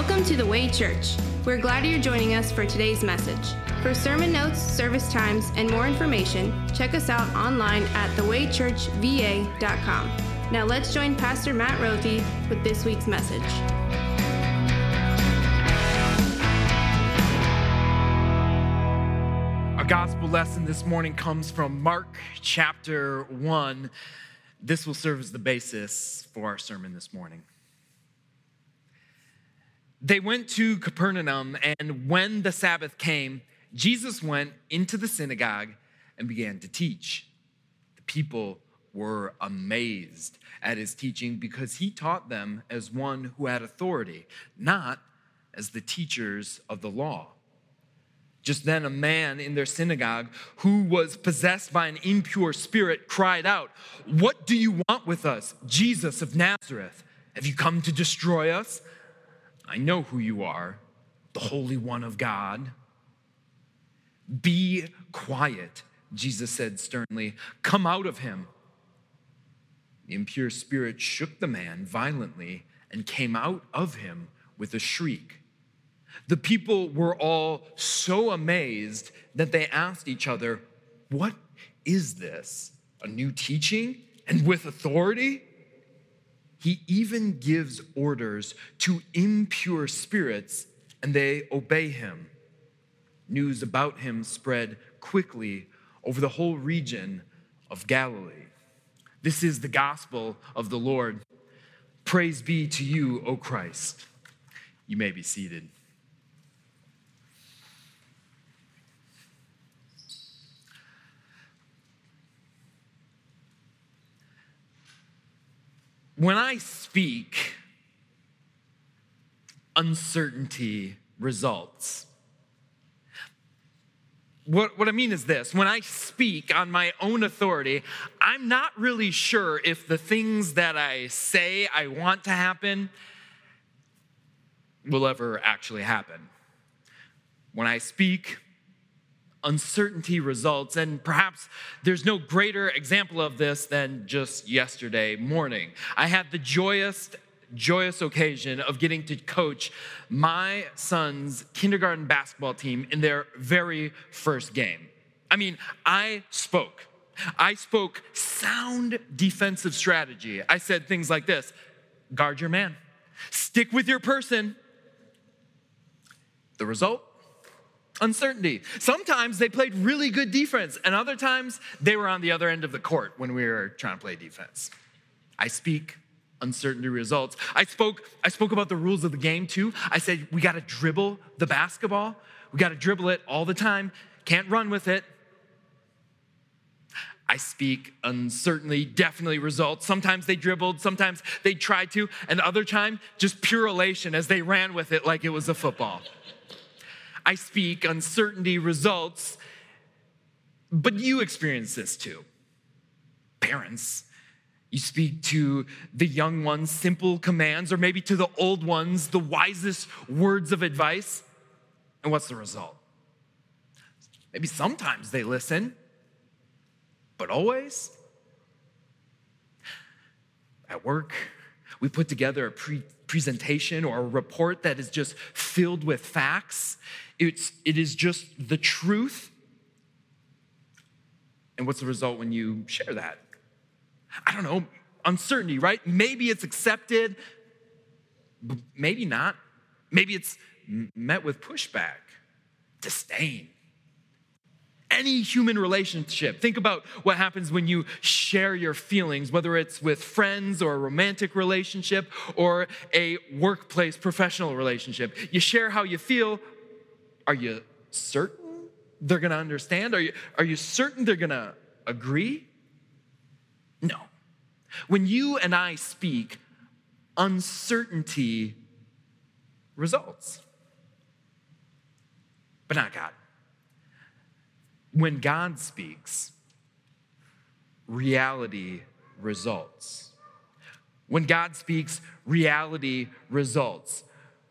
Welcome to the Way Church. We're glad you're joining us for today's message. For sermon notes, service times, and more information, check us out online at thewaychurchva.com. Now let's join Pastor Matt Rothy with this week's message. Our gospel lesson this morning comes from Mark chapter 1. This will serve as the basis for our sermon this morning. They went to Capernaum, and when the Sabbath came, Jesus went into the synagogue and began to teach. The people were amazed at his teaching because he taught them as one who had authority, not as the teachers of the law. Just then, a man in their synagogue who was possessed by an impure spirit cried out, What do you want with us, Jesus of Nazareth? Have you come to destroy us? I know who you are, the Holy One of God. Be quiet, Jesus said sternly. Come out of him. The impure spirit shook the man violently and came out of him with a shriek. The people were all so amazed that they asked each other, What is this? A new teaching and with authority? He even gives orders to impure spirits and they obey him. News about him spread quickly over the whole region of Galilee. This is the gospel of the Lord. Praise be to you, O Christ. You may be seated. When I speak, uncertainty results. What, what I mean is this when I speak on my own authority, I'm not really sure if the things that I say I want to happen will ever actually happen. When I speak, uncertainty results. And perhaps there's no greater example of this than just yesterday morning. I had the joyous, joyous occasion of getting to coach my son's kindergarten basketball team in their very first game. I mean, I spoke. I spoke sound defensive strategy. I said things like this guard your man, stick with your person. The result? Uncertainty. Sometimes they played really good defense, and other times they were on the other end of the court when we were trying to play defense. I speak uncertainty results. I spoke I spoke about the rules of the game too. I said we got to dribble the basketball. We got to dribble it all the time. Can't run with it. I speak uncertainty, definitely results. Sometimes they dribbled, sometimes they tried to, and other time just pure elation as they ran with it like it was a football. I speak, uncertainty results. But you experience this too. Parents, you speak to the young ones simple commands, or maybe to the old ones the wisest words of advice. And what's the result? Maybe sometimes they listen, but always? At work, we put together a pre- presentation or a report that is just filled with facts. It's, it is just the truth. And what's the result when you share that? I don't know, uncertainty, right? Maybe it's accepted, maybe not. Maybe it's met with pushback, disdain any human relationship. Think about what happens when you share your feelings, whether it's with friends or a romantic relationship or a workplace professional relationship. You share how you feel. Are you certain they're going to understand? Are you, are you certain they're going to agree? No. When you and I speak, uncertainty results, but not God. When God speaks, reality results. When God speaks, reality results.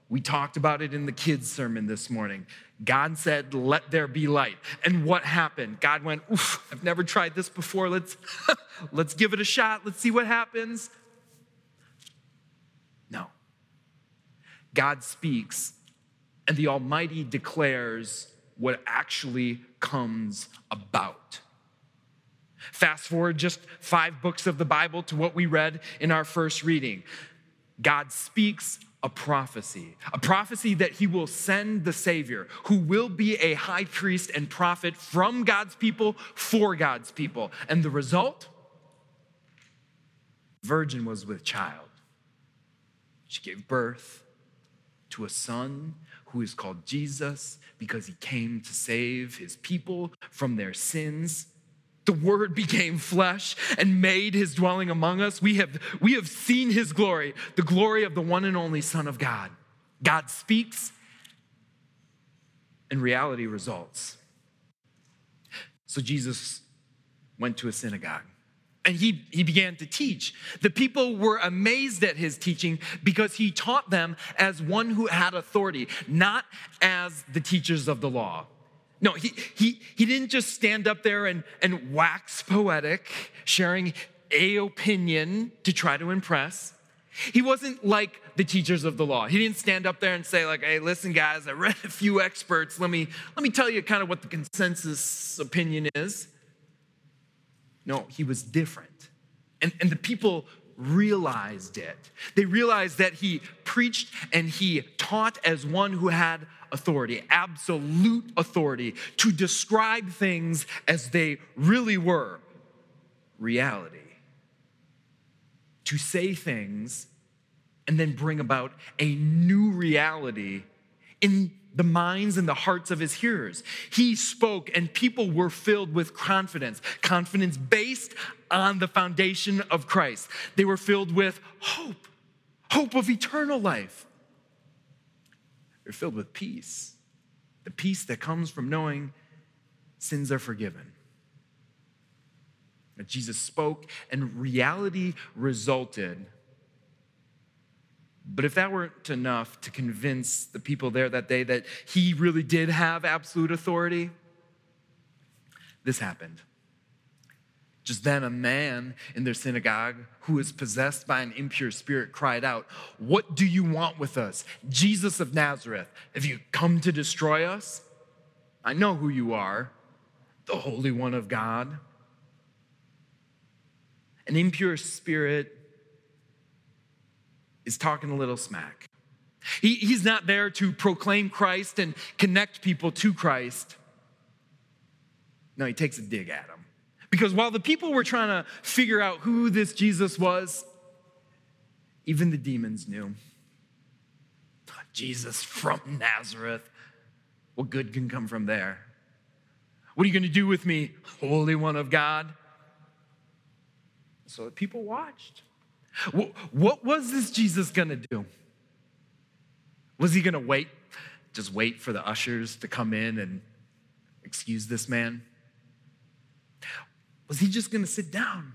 We talked about it in the kids' sermon this morning. God said, Let there be light. And what happened? God went, Oof, I've never tried this before. Let's, let's give it a shot. Let's see what happens. No. God speaks, and the Almighty declares what actually comes about. Fast forward just five books of the Bible to what we read in our first reading. God speaks a prophecy, a prophecy that he will send the Savior, who will be a high priest and prophet from God's people for God's people. And the result? Virgin was with child. She gave birth to a son who is called Jesus because he came to save his people from their sins. The word became flesh and made his dwelling among us. We have, we have seen his glory, the glory of the one and only Son of God. God speaks, and reality results. So Jesus went to a synagogue and he, he began to teach. The people were amazed at his teaching because he taught them as one who had authority, not as the teachers of the law. No, he, he, he didn't just stand up there and, and wax poetic, sharing a opinion to try to impress. He wasn't like the teachers of the law. He didn't stand up there and say, like, hey, listen, guys, I read a few experts. Let me, let me tell you kind of what the consensus opinion is. No, he was different. And, and the people realized it. They realized that he preached and he taught as one who had authority, absolute authority, to describe things as they really were reality. To say things and then bring about a new reality in the minds and the hearts of his hearers. He spoke, and people were filled with confidence, confidence based on the foundation of Christ. They were filled with hope, hope of eternal life. They're filled with peace, the peace that comes from knowing sins are forgiven. Jesus spoke, and reality resulted but if that weren't enough to convince the people there that day that he really did have absolute authority, this happened. Just then, a man in their synagogue who was possessed by an impure spirit cried out, What do you want with us? Jesus of Nazareth, have you come to destroy us? I know who you are, the Holy One of God. An impure spirit is talking a little smack. He, he's not there to proclaim Christ and connect people to Christ. No, he takes a dig at them. Because while the people were trying to figure out who this Jesus was, even the demons knew. Jesus from Nazareth. What good can come from there? What are you going to do with me, Holy One of God? So the people watched. What was this Jesus gonna do? Was he gonna wait, just wait for the ushers to come in and excuse this man? Was he just gonna sit down,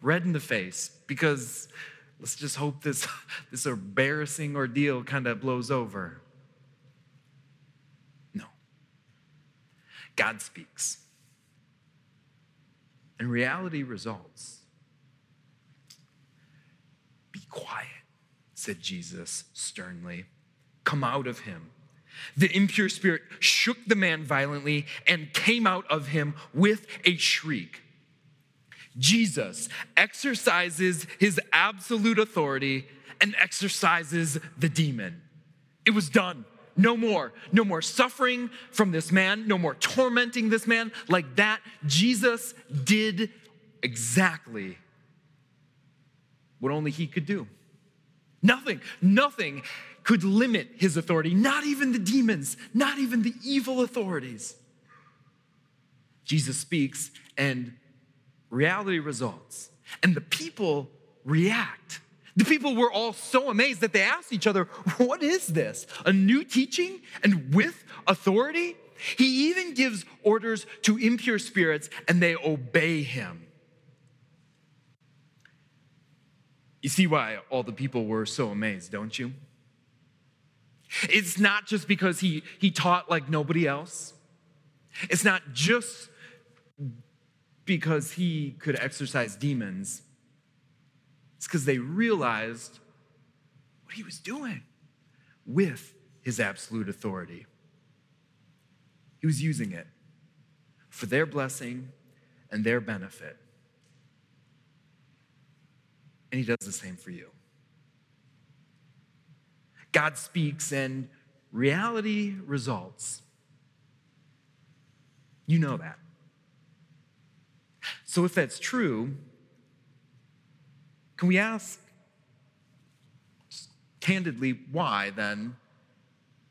red in the face, because let's just hope this, this embarrassing ordeal kind of blows over? No. God speaks. And reality results. Quiet, said Jesus sternly. Come out of him. The impure spirit shook the man violently and came out of him with a shriek. Jesus exercises his absolute authority and exorcises the demon. It was done. No more. No more suffering from this man. No more tormenting this man. Like that, Jesus did exactly what only he could do. Nothing, nothing could limit his authority, not even the demons, not even the evil authorities. Jesus speaks, and reality results, and the people react. The people were all so amazed that they asked each other, What is this? A new teaching and with authority? He even gives orders to impure spirits, and they obey him. You see why all the people were so amazed, don't you? It's not just because he, he taught like nobody else. It's not just because he could exorcise demons. It's because they realized what he was doing. with his absolute authority. He was using it for their blessing and their benefit. And he does the same for you. God speaks and reality results. You know that. So, if that's true, can we ask candidly why then?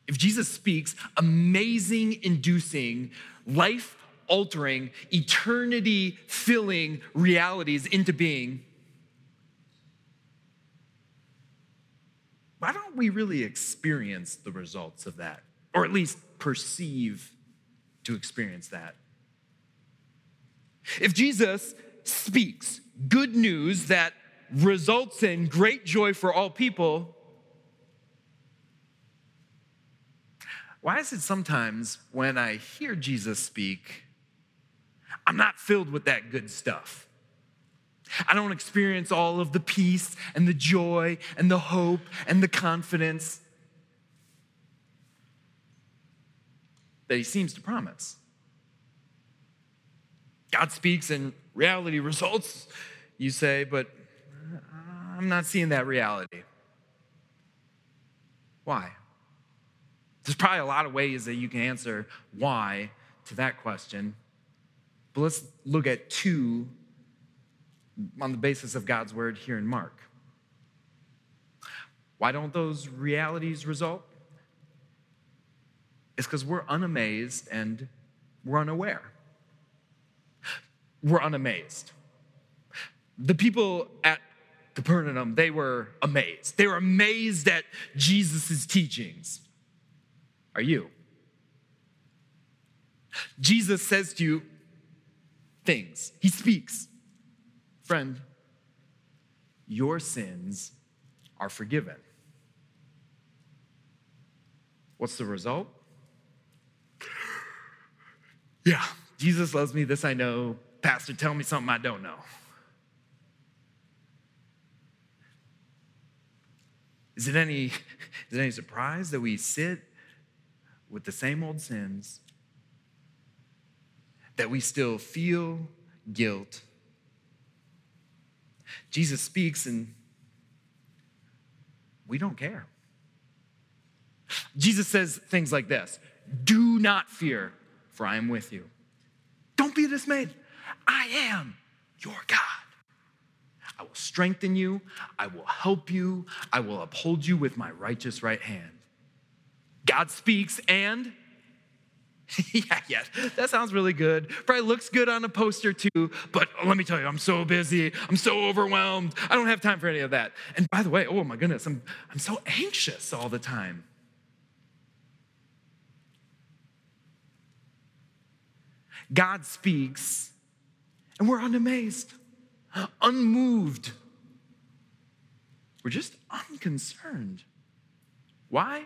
If Jesus speaks amazing, inducing, life altering, eternity filling realities into being, why don't we really experience the results of that? Or at least perceive to experience that? If Jesus speaks good news that results in great joy for all people, why is it sometimes when I hear Jesus speak, I'm not filled with that good stuff? I don't experience all of the peace and the joy and the hope and the confidence that he seems to promise. God speaks and reality results, you say, but I'm not seeing that reality. Why? There's probably a lot of ways that you can answer why to that question. But let's look at two on the basis of God's word here in Mark. Why don't those realities result? It's because we're unamazed and we're unaware. We're unamazed. The people at Capernaum, they were amazed. They were amazed at Jesus' teachings. Are you? Jesus says to you things, He speaks. Friend, your sins are forgiven. What's the result? Yeah, Jesus loves me, this I know. Pastor, tell me something I don't know. Is it any, is it any surprise that we sit with the same old sins, that we still feel guilt? Jesus speaks and we don't care. Jesus says things like this Do not fear, for I am with you. Don't be dismayed. I am your God. I will strengthen you. I will help you. I will uphold you with my righteous right hand. God speaks and yeah, yeah, that sounds really good. Probably looks good on a poster too, but let me tell you, I'm so busy. I'm so overwhelmed. I don't have time for any of that. And by the way, oh my goodness, I'm, I'm so anxious all the time. God speaks, and we're unamazed unmoved. We're just unconcerned. Why?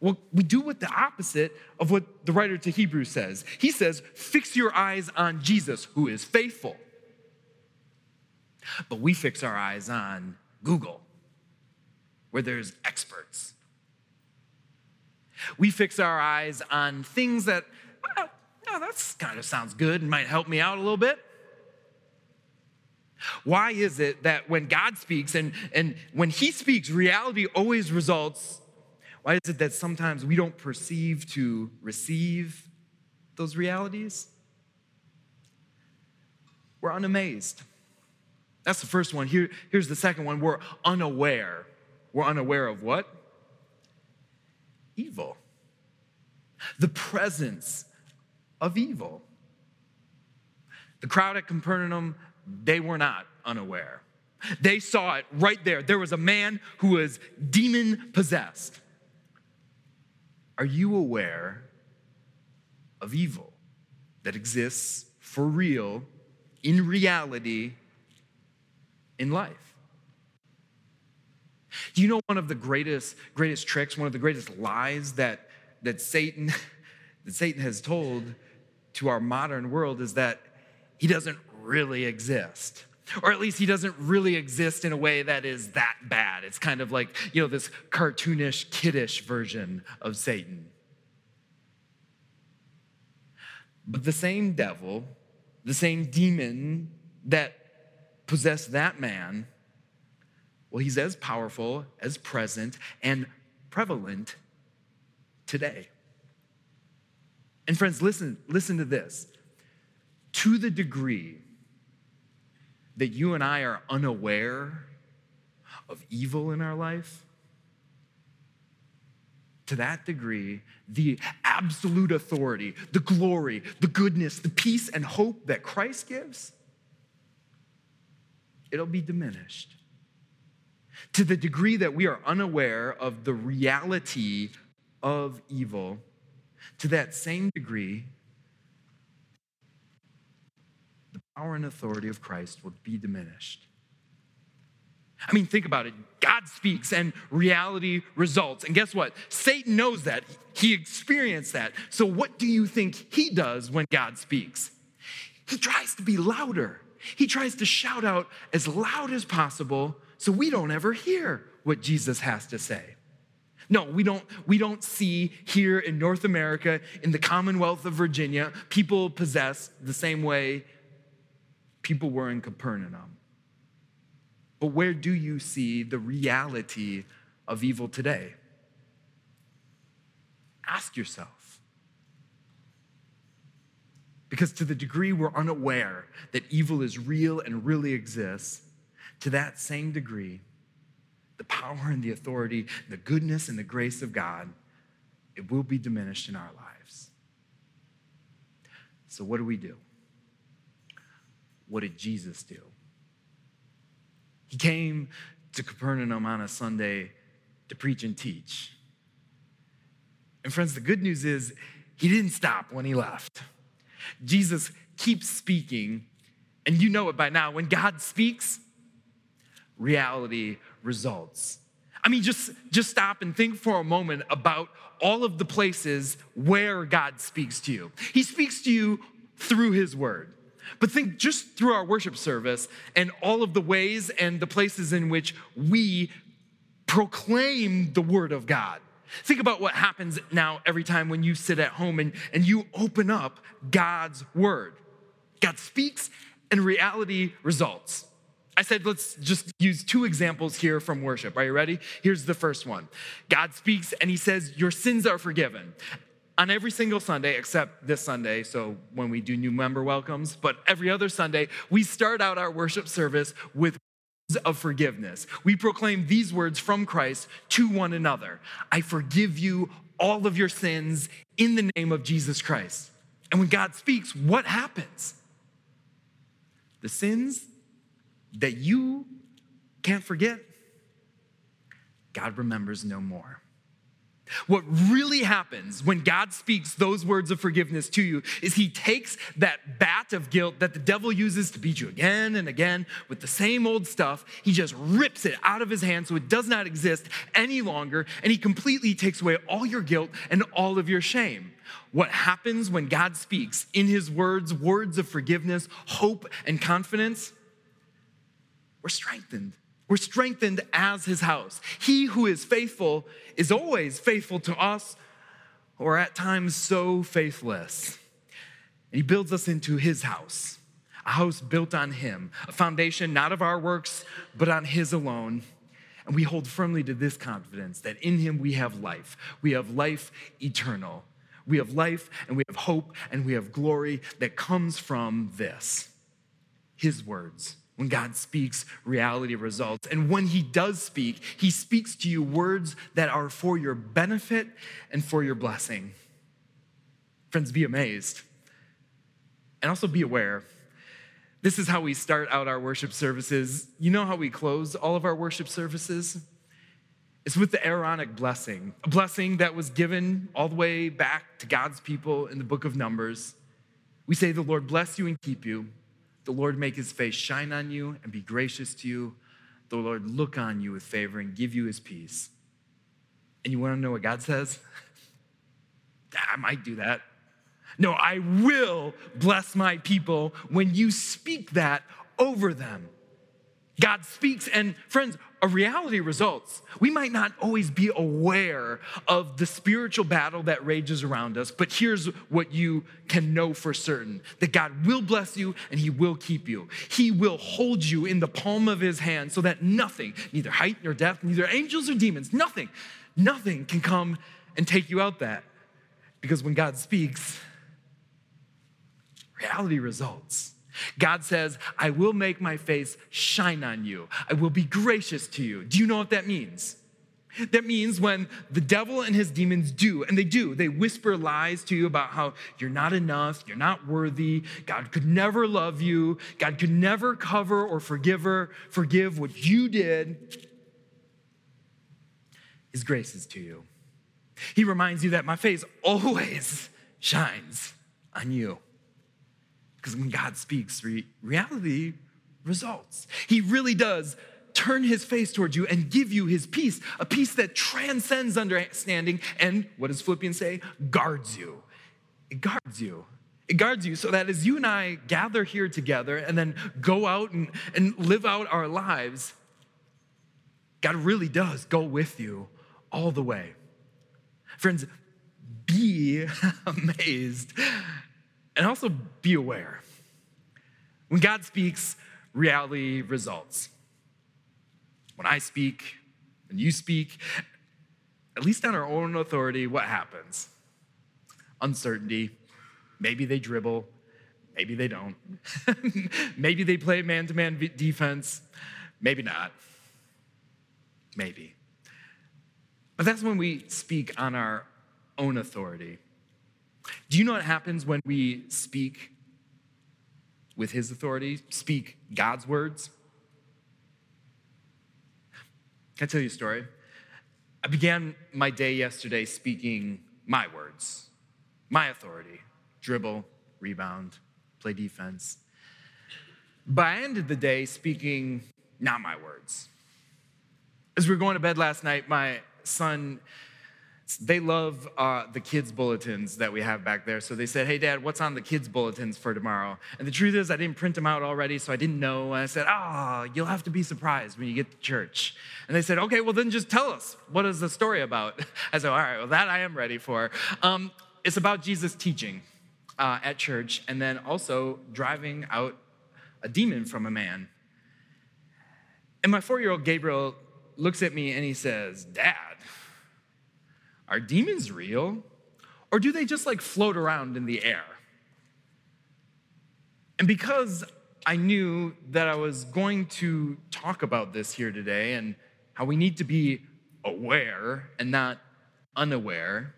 Well, we do what the opposite of what the writer to Hebrews says. He says, Fix your eyes on Jesus, who is faithful. But we fix our eyes on Google, where there's experts. We fix our eyes on things that, oh, oh that kind of sounds good and might help me out a little bit. Why is it that when God speaks and, and when He speaks, reality always results? Why is it that sometimes we don't perceive to receive those realities? We're unamazed. That's the first one. Here, here's the second one. We're unaware. We're unaware of what? Evil. The presence of evil. The crowd at Capernaum they were not unaware. They saw it right there. There was a man who was demon possessed. Are you aware of evil that exists for real, in reality, in life? Do you know one of the greatest, greatest tricks, one of the greatest lies that, that Satan that Satan has told to our modern world is that he doesn't really exist. Or at least he doesn't really exist in a way that is that bad. It's kind of like, you know, this cartoonish, kiddish version of Satan. But the same devil, the same demon that possessed that man, well, he's as powerful, as present, and prevalent today. And friends, listen, listen to this. To the degree that you and I are unaware of evil in our life, to that degree, the absolute authority, the glory, the goodness, the peace, and hope that Christ gives, it'll be diminished. To the degree that we are unaware of the reality of evil, to that same degree, the power and authority of Christ will be diminished. I mean, think about it. God speaks and reality results. And guess what? Satan knows that. He experienced that. So, what do you think he does when God speaks? He tries to be louder. He tries to shout out as loud as possible so we don't ever hear what Jesus has to say. No, we don't, we don't see here in North America, in the Commonwealth of Virginia, people possessed the same way people were in Capernaum. But where do you see the reality of evil today? Ask yourself. Because to the degree we're unaware that evil is real and really exists, to that same degree, the power and the authority, the goodness and the grace of God, it will be diminished in our lives. So, what do we do? What did Jesus do? He came to Capernaum on a Sunday to preach and teach. And, friends, the good news is he didn't stop when he left. Jesus keeps speaking, and you know it by now. When God speaks, reality results. I mean, just, just stop and think for a moment about all of the places where God speaks to you. He speaks to you through His Word. But think just through our worship service and all of the ways and the places in which we proclaim the Word of God. Think about what happens now every time when you sit at home and, and you open up God's Word. God speaks and reality results. I said, let's just use two examples here from worship. Are you ready? Here's the first one God speaks and he says, Your sins are forgiven. On every single Sunday, except this Sunday, so when we do new member welcomes, but every other Sunday, we start out our worship service with words of forgiveness. We proclaim these words from Christ to one another I forgive you all of your sins in the name of Jesus Christ. And when God speaks, what happens? The sins that you can't forget, God remembers no more. What really happens when God speaks those words of forgiveness to you is he takes that bat of guilt that the devil uses to beat you again and again with the same old stuff. He just rips it out of his hand so it does not exist any longer, and he completely takes away all your guilt and all of your shame. What happens when God speaks in his words, words of forgiveness, hope, and confidence? we're strengthened. We're strengthened as his house. He who is faithful is always faithful to us, or at times so faithless. And he builds us into his house, a house built on him, a foundation not of our works, but on his alone. And we hold firmly to this confidence that in him we have life. We have life eternal. We have life and we have hope and we have glory that comes from this his words when God speaks, reality results. And when He does speak, He speaks to you words that are for your benefit and for your blessing. Friends, be amazed. And also be aware. This is how we start out our worship services. You know how we close all of our worship services? It's with the Aaronic blessing, a blessing that was given all the way back to God's people in the book of Numbers. We say, The Lord bless you and keep you. The Lord make his face shine on you and be gracious to you. The Lord look on you with favor and give you his peace. And you want to know what God says? I might do that. No, I will bless my people when you speak that over them. God speaks, and friends, a reality results. We might not always be aware of the spiritual battle that rages around us, but here's what you can know for certain that God will bless you and He will keep you. He will hold you in the palm of His hand so that nothing, neither height nor depth, neither angels or demons, nothing, nothing can come and take you out that. Because when God speaks, reality results. God says, I will make my face shine on you. I will be gracious to you. Do you know what that means? That means when the devil and his demons do, and they do, they whisper lies to you about how you're not enough, you're not worthy, God could never love you, God could never cover or forgive her, forgive what you did. His grace is to you. He reminds you that my face always shines on you. Because when God speaks, re- reality results. He really does turn his face towards you and give you his peace, a peace that transcends understanding and, what does Philippians say? Guards you. It guards you. It guards you so that as you and I gather here together and then go out and, and live out our lives, God really does go with you all the way. Friends, be amazed and also be aware. When God speaks, reality results. When I speak, when you speak, at least on our own authority, what happens? Uncertainty. Maybe they dribble. Maybe they don't. Maybe they play man to man defense. Maybe not. Maybe. But that's when we speak on our own authority. Do you know what happens when we speak with his authority, speak God's words? Can I tell you a story? I began my day yesterday speaking my words, my authority dribble, rebound, play defense. But I ended the day speaking not my words. As we were going to bed last night, my son they love uh, the kids' bulletins that we have back there. So they said, Hey, Dad, what's on the kids' bulletins for tomorrow? And the truth is, I didn't print them out already, so I didn't know. And I said, oh, you'll have to be surprised when you get to church. And they said, Okay, well, then just tell us. What is the story about? I said, All right, well, that I am ready for. Um, it's about Jesus teaching uh, at church and then also driving out a demon from a man. And my four year old Gabriel looks at me and he says, Dad, are demons real? Or do they just like float around in the air? And because I knew that I was going to talk about this here today and how we need to be aware and not unaware,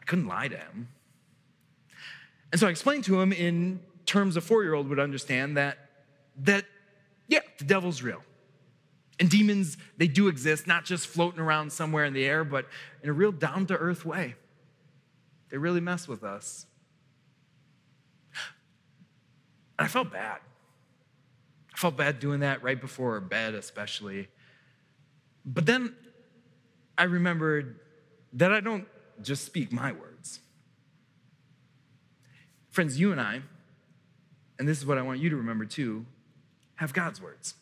I couldn't lie to him. And so I explained to him in terms a four year old would understand that, that, yeah, the devil's real. And demons, they do exist, not just floating around somewhere in the air, but in a real down to earth way. They really mess with us. And I felt bad. I felt bad doing that right before bed, especially. But then I remembered that I don't just speak my words. Friends, you and I, and this is what I want you to remember too, have God's words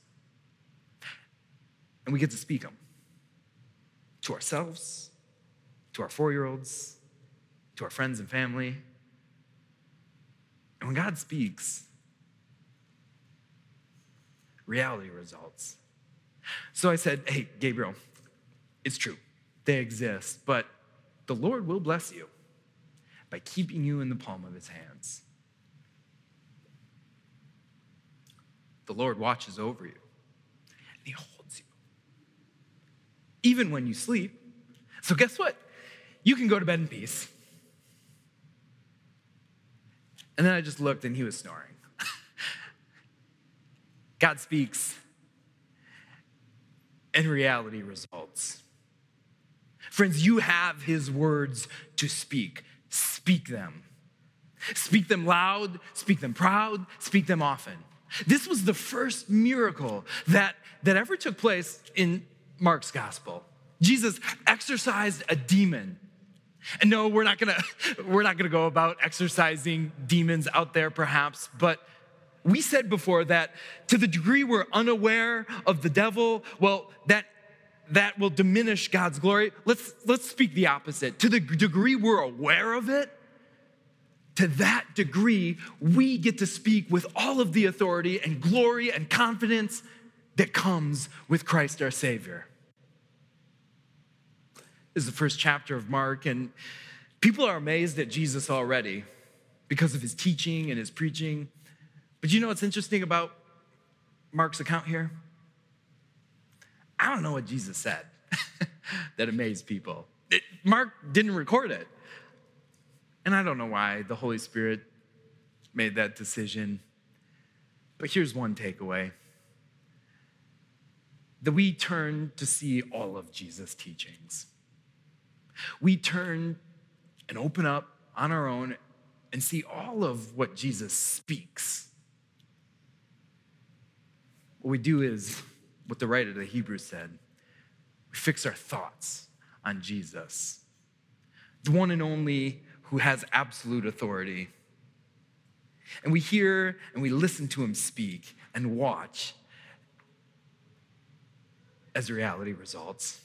and we get to speak them to ourselves, to our four year olds, to our friends and family. And when God speaks, reality results. So I said, Hey, Gabriel, it's true. They exist, but the Lord will bless you by keeping you in the palm of his hands. The Lord watches over you, and he even when you sleep. So, guess what? You can go to bed in peace. And then I just looked and he was snoring. God speaks, and reality results. Friends, you have his words to speak. Speak them. Speak them loud, speak them proud, speak them often. This was the first miracle that, that ever took place in Mark's gospel. Jesus exorcised a demon. And no, we're not gonna, we're not gonna go about exorcising demons out there perhaps, but, we said before that to the degree we're unaware of the devil, well, that that will diminish God's glory. Let's let's speak the opposite. To the degree we're aware of it, to that degree we get to speak with all of the authority and glory and confidence that comes with Christ our Savior. Is the first chapter of Mark, and people are amazed at Jesus already because of his teaching and his preaching. But you know what's interesting about Mark's account here? I don't know what Jesus said that amazed people. It, Mark didn't record it. And I don't know why the Holy Spirit made that decision. But here's one takeaway that we turn to see all of Jesus' teachings. We turn and open up on our own and see all of what Jesus speaks. What we do is what the writer of the Hebrews said we fix our thoughts on Jesus, the one and only who has absolute authority. And we hear and we listen to him speak and watch as reality results.